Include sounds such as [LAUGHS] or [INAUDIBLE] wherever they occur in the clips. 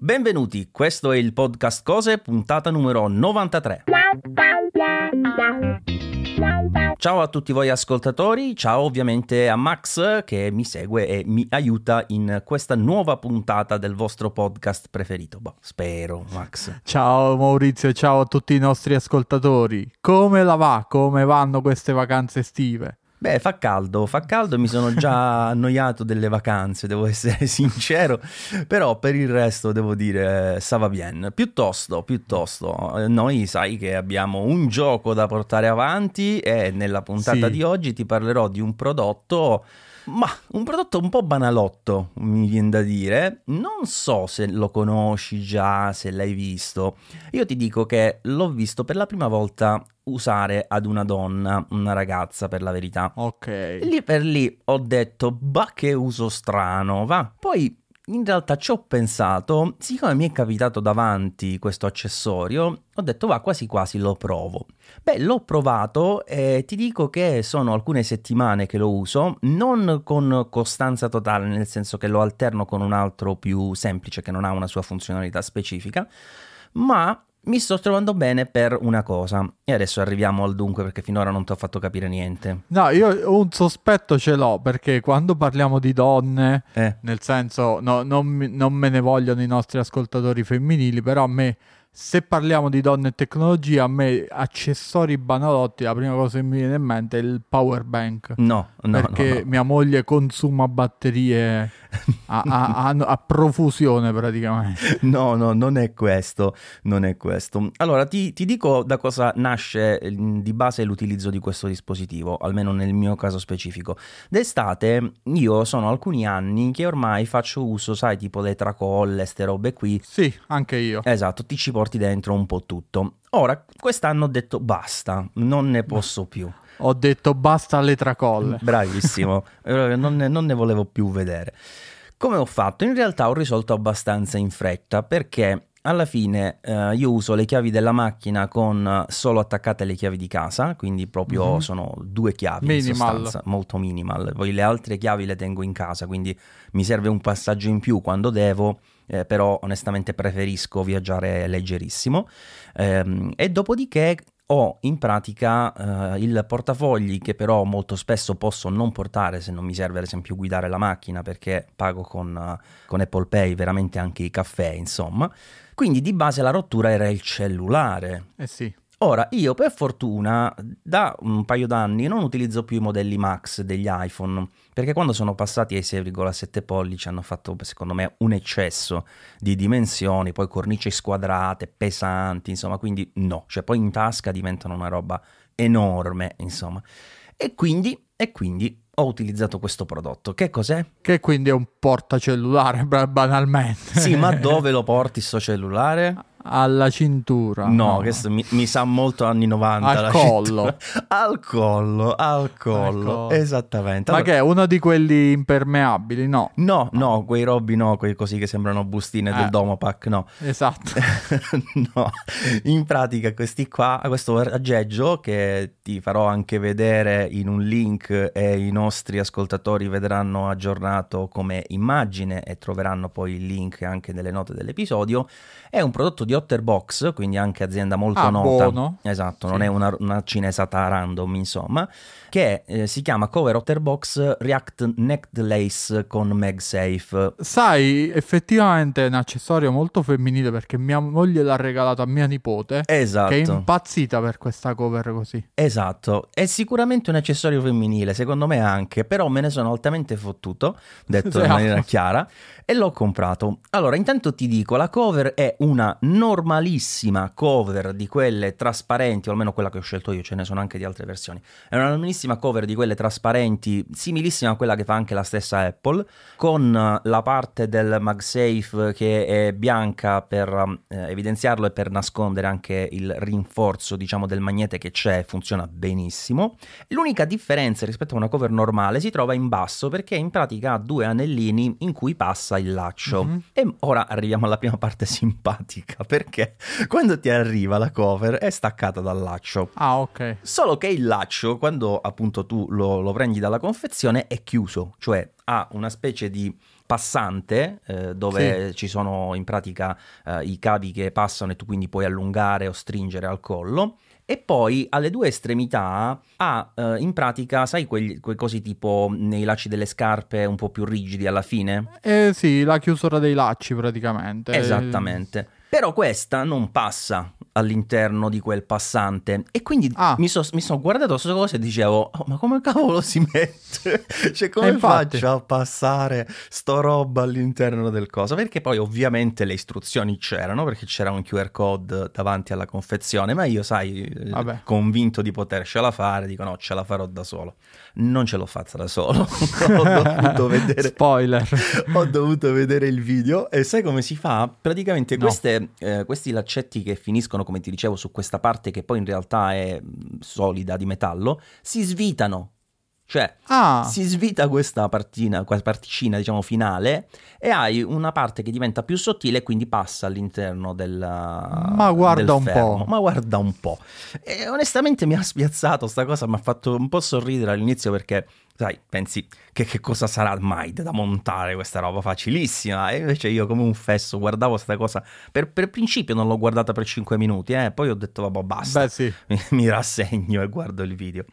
Benvenuti, questo è il podcast Cose, puntata numero 93. Ciao a tutti voi ascoltatori, ciao ovviamente a Max che mi segue e mi aiuta in questa nuova puntata del vostro podcast preferito. Boh, spero, Max. Ciao Maurizio, ciao a tutti i nostri ascoltatori. Come la va? Come vanno queste vacanze estive? Beh, fa caldo, fa caldo, mi sono già [LAUGHS] annoiato delle vacanze, devo essere [LAUGHS] sincero, però per il resto devo dire, ça va bien. Piuttosto, piuttosto, eh, noi sai che abbiamo un gioco da portare avanti e nella puntata Sì. di oggi ti parlerò di un prodotto... Ma un prodotto un po' banalotto, mi viene da dire. Non so se lo conosci già, se l'hai visto. Io ti dico che l'ho visto per la prima volta usare ad una donna, una ragazza per la verità. Ok. Lì per lì ho detto, bah che uso strano, va. Poi in realtà ci ho pensato, siccome mi è capitato davanti questo accessorio, ho detto va quasi quasi lo provo. Beh, l'ho provato e ti dico che sono alcune settimane che lo uso, non con costanza totale, nel senso che lo alterno con un altro più semplice che non ha una sua funzionalità specifica, ma mi sto trovando bene per una cosa. E adesso arriviamo al dunque perché finora non ti ho fatto capire niente. No, io un sospetto ce l'ho perché quando parliamo di donne, Eh. nel senso, no, non, non me ne vogliono i nostri ascoltatori femminili, però a me, se parliamo di donne e tecnologia, a me accessori banalotti, la prima cosa che mi viene in mente è il power bank. No, no, perché no, no. mia moglie consuma batterie [LAUGHS] a, a- a- profusione praticamente. No, no, non è questo, non è questo. Allora, ti, ti dico da cosa nasce eh, di base l'utilizzo di questo dispositivo, almeno nel mio caso specifico. D'estate io sono alcuni anni che ormai faccio uso, sai, tipo le tracolle, ste robe qui. Sì, anche io. Esatto, ti ci porti dentro un po' tutto. Ora, quest'anno ho detto basta, non ne posso più. Ho detto basta alle tracolle. Bravissimo, [LAUGHS] Eh, non ne, non ne volevo più vedere. Come ho fatto? In realtà ho risolto abbastanza in fretta perché alla fine eh, io uso le chiavi della macchina con eh, solo attaccate le chiavi di casa, quindi proprio Mhm. sono due chiavi in Minimal. sostanza, molto minimal. Poi le altre chiavi le tengo in casa, quindi mi serve un passaggio in più quando devo, eh, però onestamente preferisco viaggiare leggerissimo. Ehm, e dopodiché ho in pratica eh, il portafogli che però molto spesso posso non portare se non mi serve ad esempio guidare la macchina perché pago con, eh, con Apple Pay veramente anche i caffè insomma. Quindi di base la rottura era il cellulare. Eh sì. Ora, io per fortuna da un paio d'anni non utilizzo più i modelli Max degli iPhone, perché quando sono passati ai 6,7 pollici hanno fatto secondo me un eccesso di dimensioni, poi cornici squadrate, pesanti, insomma, quindi no, cioè poi in tasca diventano una roba enorme, insomma. E quindi, e quindi ho utilizzato questo prodotto. Che cos'è? Che quindi è un portacellulare, [LAUGHS] banalmente. Sì, ma dove lo porti sto cellulare? Alla cintura. No, questo mi, mi sa molto anni 90. [LAUGHS] Al collo. Al collo, al collo, collo. esattamente. Ma Allora- che è uno di quelli impermeabili? No. No, no, quei robi no, quei così che sembrano bustine del Eh. Domopac, no. Esatto. [LAUGHS] no, in pratica questi qua, questo aggeggio che ti farò anche vedere in un link e i nostri ascoltatori vedranno aggiornato come immagine e troveranno poi il link anche nelle note dell'episodio, è un prodotto di Otterbox, quindi anche azienda molto Ah, nota. buono. Esatto, Sì. non è una, una cinesata random, insomma, che eh, si chiama Cover Otterbox React Necked Lace con MagSafe. Sai, effettivamente è un accessorio molto femminile perché mia moglie l'ha regalato a mia nipote. Esatto. Che è impazzita per questa cover così. Esatto, è sicuramente un accessorio femminile, secondo me anche, però me ne sono altamente fottuto, detto [LAUGHS] in Sì. maniera chiara, e l'ho comprato. Allora, intanto ti dico, la cover è una normalissima cover di quelle trasparenti, o almeno quella che ho scelto io, ce ne sono anche di altre versioni. È una normalissima cover di quelle trasparenti, similissima a quella che fa anche la stessa Apple, con eh, la parte del MagSafe che è bianca per eh, evidenziarlo e per nascondere anche il rinforzo, diciamo, del magnete che c'è, funziona benissimo. L'unica differenza rispetto a una cover normale si trova in basso perché in pratica ha due anellini in cui passa il laccio. Mhm. E ora arriviamo alla prima parte simpatica perché [LAUGHS] quando ti arriva la cover è staccata dal laccio. Ah, ok. Solo che il laccio, quando appunto tu lo, lo prendi dalla confezione, è chiuso, cioè ha una specie di passante eh, dove ci sono in pratica eh, i cavi che passano e tu quindi puoi allungare o stringere al collo. E poi alle due estremità ha eh, in pratica, sai, quegli, quei cosi tipo nei lacci delle scarpe un po' più rigidi alla fine? Eh sì, la chiusura dei lacci praticamente. Esattamente. Però questa non passa all'interno di quel passante e quindi Ah. mi, so- mi sono guardato queste cose e dicevo "Oh, ma come cavolo si [LAUGHS] mette? cioè come Eh, faccio a passare sto roba all'interno del coso? Perché poi ovviamente le istruzioni c'erano perché c'era un QR code davanti alla confezione ma io sai eh, Vabbè. convinto di potercela fare dico no ce la farò da solo non ce l'ho fatta da solo [LAUGHS] ho dovuto [LAUGHS] vedere Spoiler. ho dovuto vedere il video e sai come si fa? Praticamente No. queste, eh, questi laccetti che finiscono, come ti dicevo, su questa parte che poi in realtà è mh, solida di metallo, si svitano. Cioè, Ah, si svita questa partina, questa particina, diciamo, finale e hai una parte che diventa più sottile e quindi passa all'interno del Ma guarda del un fermo. po'. Ma guarda un po'. E onestamente mi ha spiazzato sta cosa, mi ha fatto un po' sorridere all'inizio perché, sai, pensi che, che cosa sarà mai da montare questa roba facilissima e invece io come un fesso guardavo sta cosa, per, per principio non l'ho guardata per 5 minuti, eh, poi ho detto vabbè basta beh sì. mi, mi rassegno e guardo il video.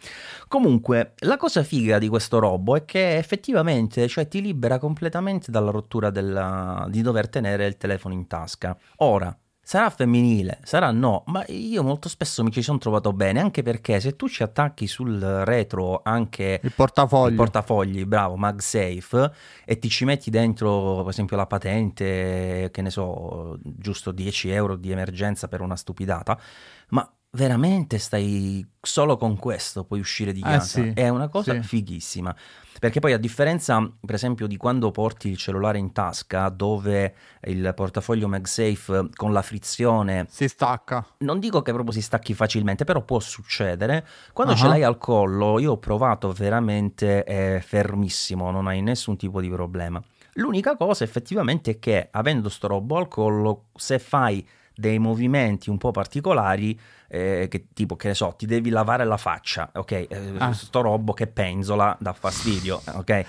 Comunque, la cosa figa di questo robo è che effettivamente cioè, ti libera completamente dalla rottura della- di dover tenere il telefono in tasca. Ora, sarà femminile, sarà no, ma io molto spesso mi ci sono trovato bene, anche perché se tu ci attacchi sul retro anche Il portafoglio. il portafogli, bravo, MagSafe, e ti ci metti dentro, per esempio, la patente, che ne so, giusto 10 euro di emergenza per una stupidata, ma veramente stai solo con questo, puoi uscire di Eh casa. sì, È una cosa sì. fighissima. Perché poi a differenza, per esempio, di quando porti il cellulare in tasca, dove il portafoglio MagSafe con la frizione Si stacca. non dico che proprio si stacchi facilmente, però può succedere. Quando Ah. ce l'hai al collo, io ho provato veramente è fermissimo, non hai nessun tipo di problema. L'unica cosa effettivamente è che avendo sto robo al collo, se fai dei movimenti un po' particolari, eh, che tipo che ne so, ti devi lavare la faccia, ok? Eh, Ah. Sto robo che penzola dà fastidio, [LAUGHS] ok?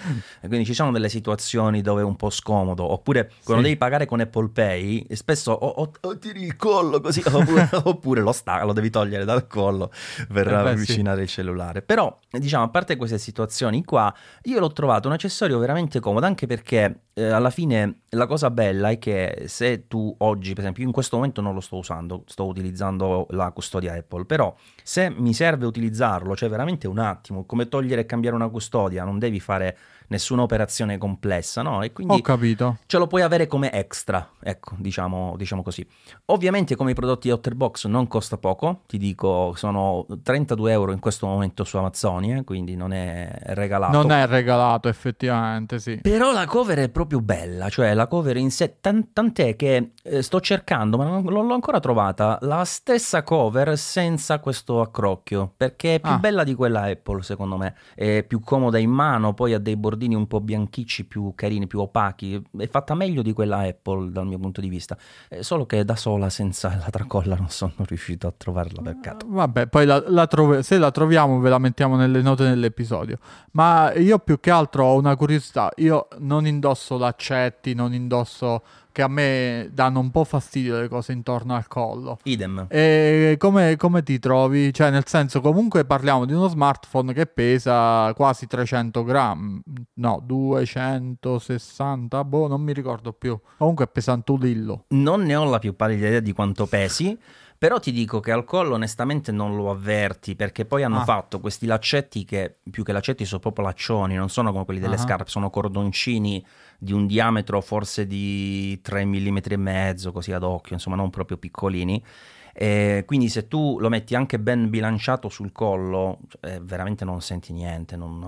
Quindi ci sono delle situazioni dove è un po' scomodo, oppure quando Sì. devi pagare con Apple Pay, spesso o, o- o tiri il collo così, [LAUGHS] oppure, oppure lo, sta, lo devi togliere dal collo per Eh beh, sì. avvicinare il cellulare. Però, diciamo, a parte queste situazioni qua, io l'ho trovato un accessorio veramente comodo, anche perché eh, alla fine la cosa bella è che se tu oggi, per esempio, io in questo momento non lo sto usando, sto utilizzando la custodia Apple, però se mi serve utilizzarlo, cioè veramente un attimo, come togliere e cambiare una custodia, non devi fare nessuna operazione complessa, no? E quindi Ho capito. ce lo puoi avere come extra, ecco, diciamo, diciamo così. Ovviamente come i prodotti di Otterbox non costa poco, ti dico, sono 32 euro in questo momento su Amazon, eh, quindi non è regalato. Non è regalato, effettivamente, sì. Però la cover è proprio bella, cioè la cover in sé, tan- tant'è che eh, sto cercando, ma non non l'ho ancora trovata, la stessa cover senza questo accrocchio, perché è più Ah. bella di quella Apple secondo me, è più comoda in mano, poi ha dei bordini un po' bianchicci, più carini, più opachi, è fatta meglio di quella Apple dal mio punto di vista, Eh, solo che da sola senza la tracolla non sono riuscito a trovarla, peccato. Vabbè, poi la, la trove- se la troviamo ve la mettiamo nelle note dell'episodio. Ma io più che altro ho una curiosità. Io non indosso laccetti, non indosso che a me danno un po' fastidio le cose intorno al collo. Idem. E come, come ti trovi? Cioè, nel senso, comunque parliamo di uno smartphone che pesa quasi 300 grammi, no, 260, boh, non mi ricordo più. Comunque è pesantulillo. Non ne ho la più pallida idea di quanto pesi, però ti dico che al collo onestamente non lo avverti perché poi hanno Ah. fatto questi laccetti che più che laccetti sono proprio laccioni, non sono come quelli delle Ah. scarpe, sono cordoncini di un diametro forse di 3 mm e mezzo così ad occhio, insomma non proprio piccolini. E quindi se tu lo metti anche ben bilanciato sul collo, eh, veramente non senti niente, non,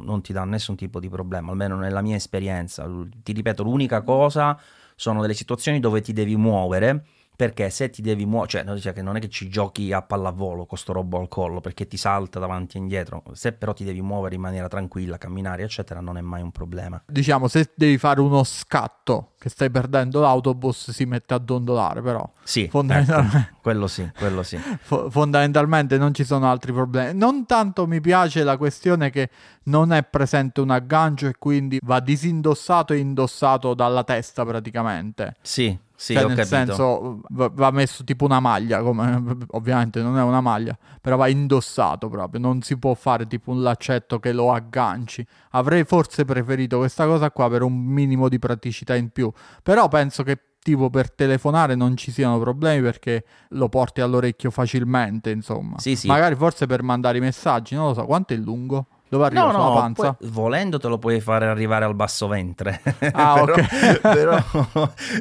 non ti dà nessun tipo di problema, almeno nella mia esperienza. Ti ripeto, l'unica cosa sono delle situazioni dove ti devi muovere, perché se ti devi muovere, cioè, cioè che non è che ci giochi a pallavolo con sto robo al collo, perché ti salta davanti e indietro, se però ti devi muovere in maniera tranquilla, camminare, eccetera, non è mai un problema. Diciamo, se devi fare uno scatto che stai perdendo l'autobus, si mette a dondolare, però. Sì, Fondamentalmente. ecco, quello sì, quello sì. [LAUGHS] F- fondamentalmente non ci sono altri problemi. Non tanto mi piace la questione che non è presente un aggancio e quindi va disindossato e indossato dalla testa praticamente. Sì, sì, cioè, nel capito. senso va, va messo tipo una maglia, come [LAUGHS] ovviamente non è una maglia, però va indossato proprio, non si può fare tipo un laccetto che lo agganci. Avrei forse preferito questa cosa qua per un minimo di praticità in più, però penso che tipo per telefonare non ci siano problemi perché lo porti all'orecchio facilmente, insomma. Sì, sì. Magari forse per mandare i messaggi, non lo so, quanto è lungo? Dove arriva? No, Sulla no, panza? poi, volendo te lo puoi fare arrivare al basso ventre. [LAUGHS] Ah, però, ok. [LAUGHS] però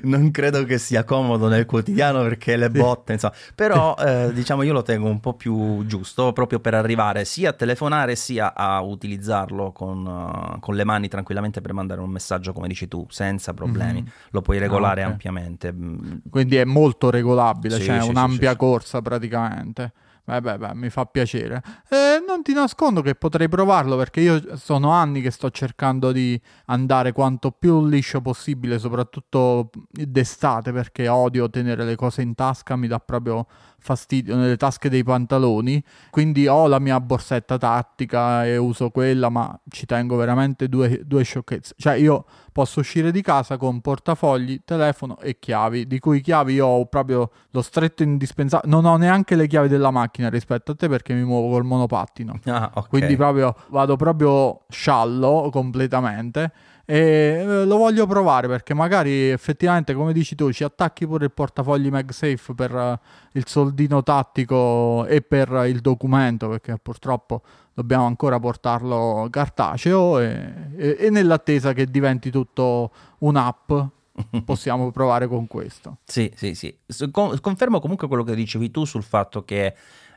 non credo che sia comodo nel quotidiano perché le Sì. botte, insomma. Però eh, diciamo io lo tengo un po' più giusto proprio per arrivare sia a telefonare sia a utilizzarlo con, eh, con le mani tranquillamente per mandare un messaggio come dici tu, senza problemi. Mhm. Lo puoi regolare Ah, ok. ampiamente. Mm, Quindi è molto regolabile, Sì, cioè sì, un'ampia sì, sì. corsa praticamente. Beh, beh, beh, mi fa piacere. Eh, non ti nascondo che potrei provarlo perché io sono anni che sto cercando di andare quanto più liscio possibile, soprattutto d'estate perché odio tenere le cose in tasca, mi dà proprio fastidio nelle tasche dei pantaloni. Quindi ho la mia borsetta tattica e uso quella, ma ci tengo veramente due, due sciocchezze. Cioè io posso uscire di casa con portafogli, telefono e chiavi, di cui chiavi io ho proprio lo stretto indispensabile. Non ho neanche le chiavi della macchina rispetto a te perché mi muovo col monopattino. Ah, ok. Quindi proprio vado proprio sciallo completamente e eh, lo voglio provare perché magari effettivamente come dici tu ci attacchi pure il portafogli MagSafe per eh, il soldino tattico e per il documento perché purtroppo dobbiamo ancora portarlo cartaceo e, e- e nell'attesa che diventi tutto un'app [LAUGHS] possiamo provare con questo. Sì, sì, sì. Confermo comunque quello che dicevi tu sul fatto che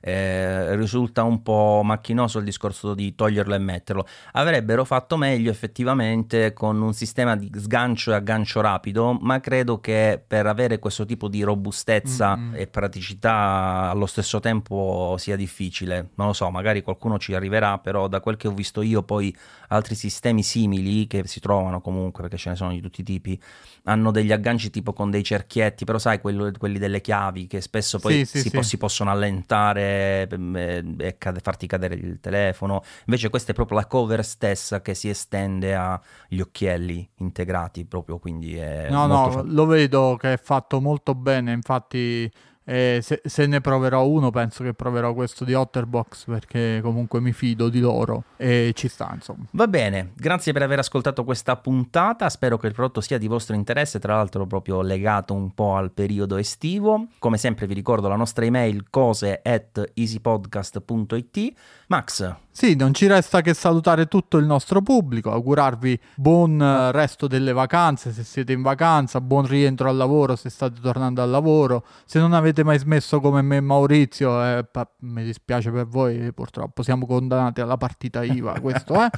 eh, risulta un po' macchinoso il discorso di toglierlo e metterlo. Avrebbero fatto meglio effettivamente con un sistema di sgancio e aggancio rapido, ma credo che per avere questo tipo di robustezza Mm-mm. e praticità allo stesso tempo sia difficile. Non lo so, magari qualcuno ci arriverà, però da quel che ho visto io poi altri sistemi simili che si trovano comunque, perché ce ne sono di tutti i tipi, hanno degli agganci tipo con dei cerchietti, però sai, quello- quelli delle chiavi che spesso poi Sì, si, sì. po- si possono allentare e, e cade- farti cadere il telefono. Invece questa è proprio la cover stessa che si estende agli occhielli integrati proprio, quindi è No, no, lo vedo che è fatto molto bene, infatti eh, se, se ne proverò uno penso che proverò questo di Otterbox perché comunque mi fido di loro e ci sta insomma. Va bene, grazie per aver ascoltato questa puntata, spero che il prodotto sia di vostro interesse, tra l'altro proprio legato un po' al periodo estivo. Come sempre vi ricordo la nostra email cose at easypodcast.it. Max, Sì, non ci resta che salutare tutto il nostro pubblico, augurarvi buon eh, resto delle vacanze se siete in vacanza, buon rientro al lavoro se state tornando al lavoro. Se non avete mai smesso come me e Maurizio, eh, pa- mi dispiace per voi, purtroppo siamo condannati alla partita IVA, questo è.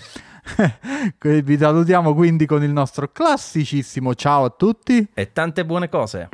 Que- Vi salutiamo quindi con il nostro classicissimo ciao a tutti. e tante buone cose.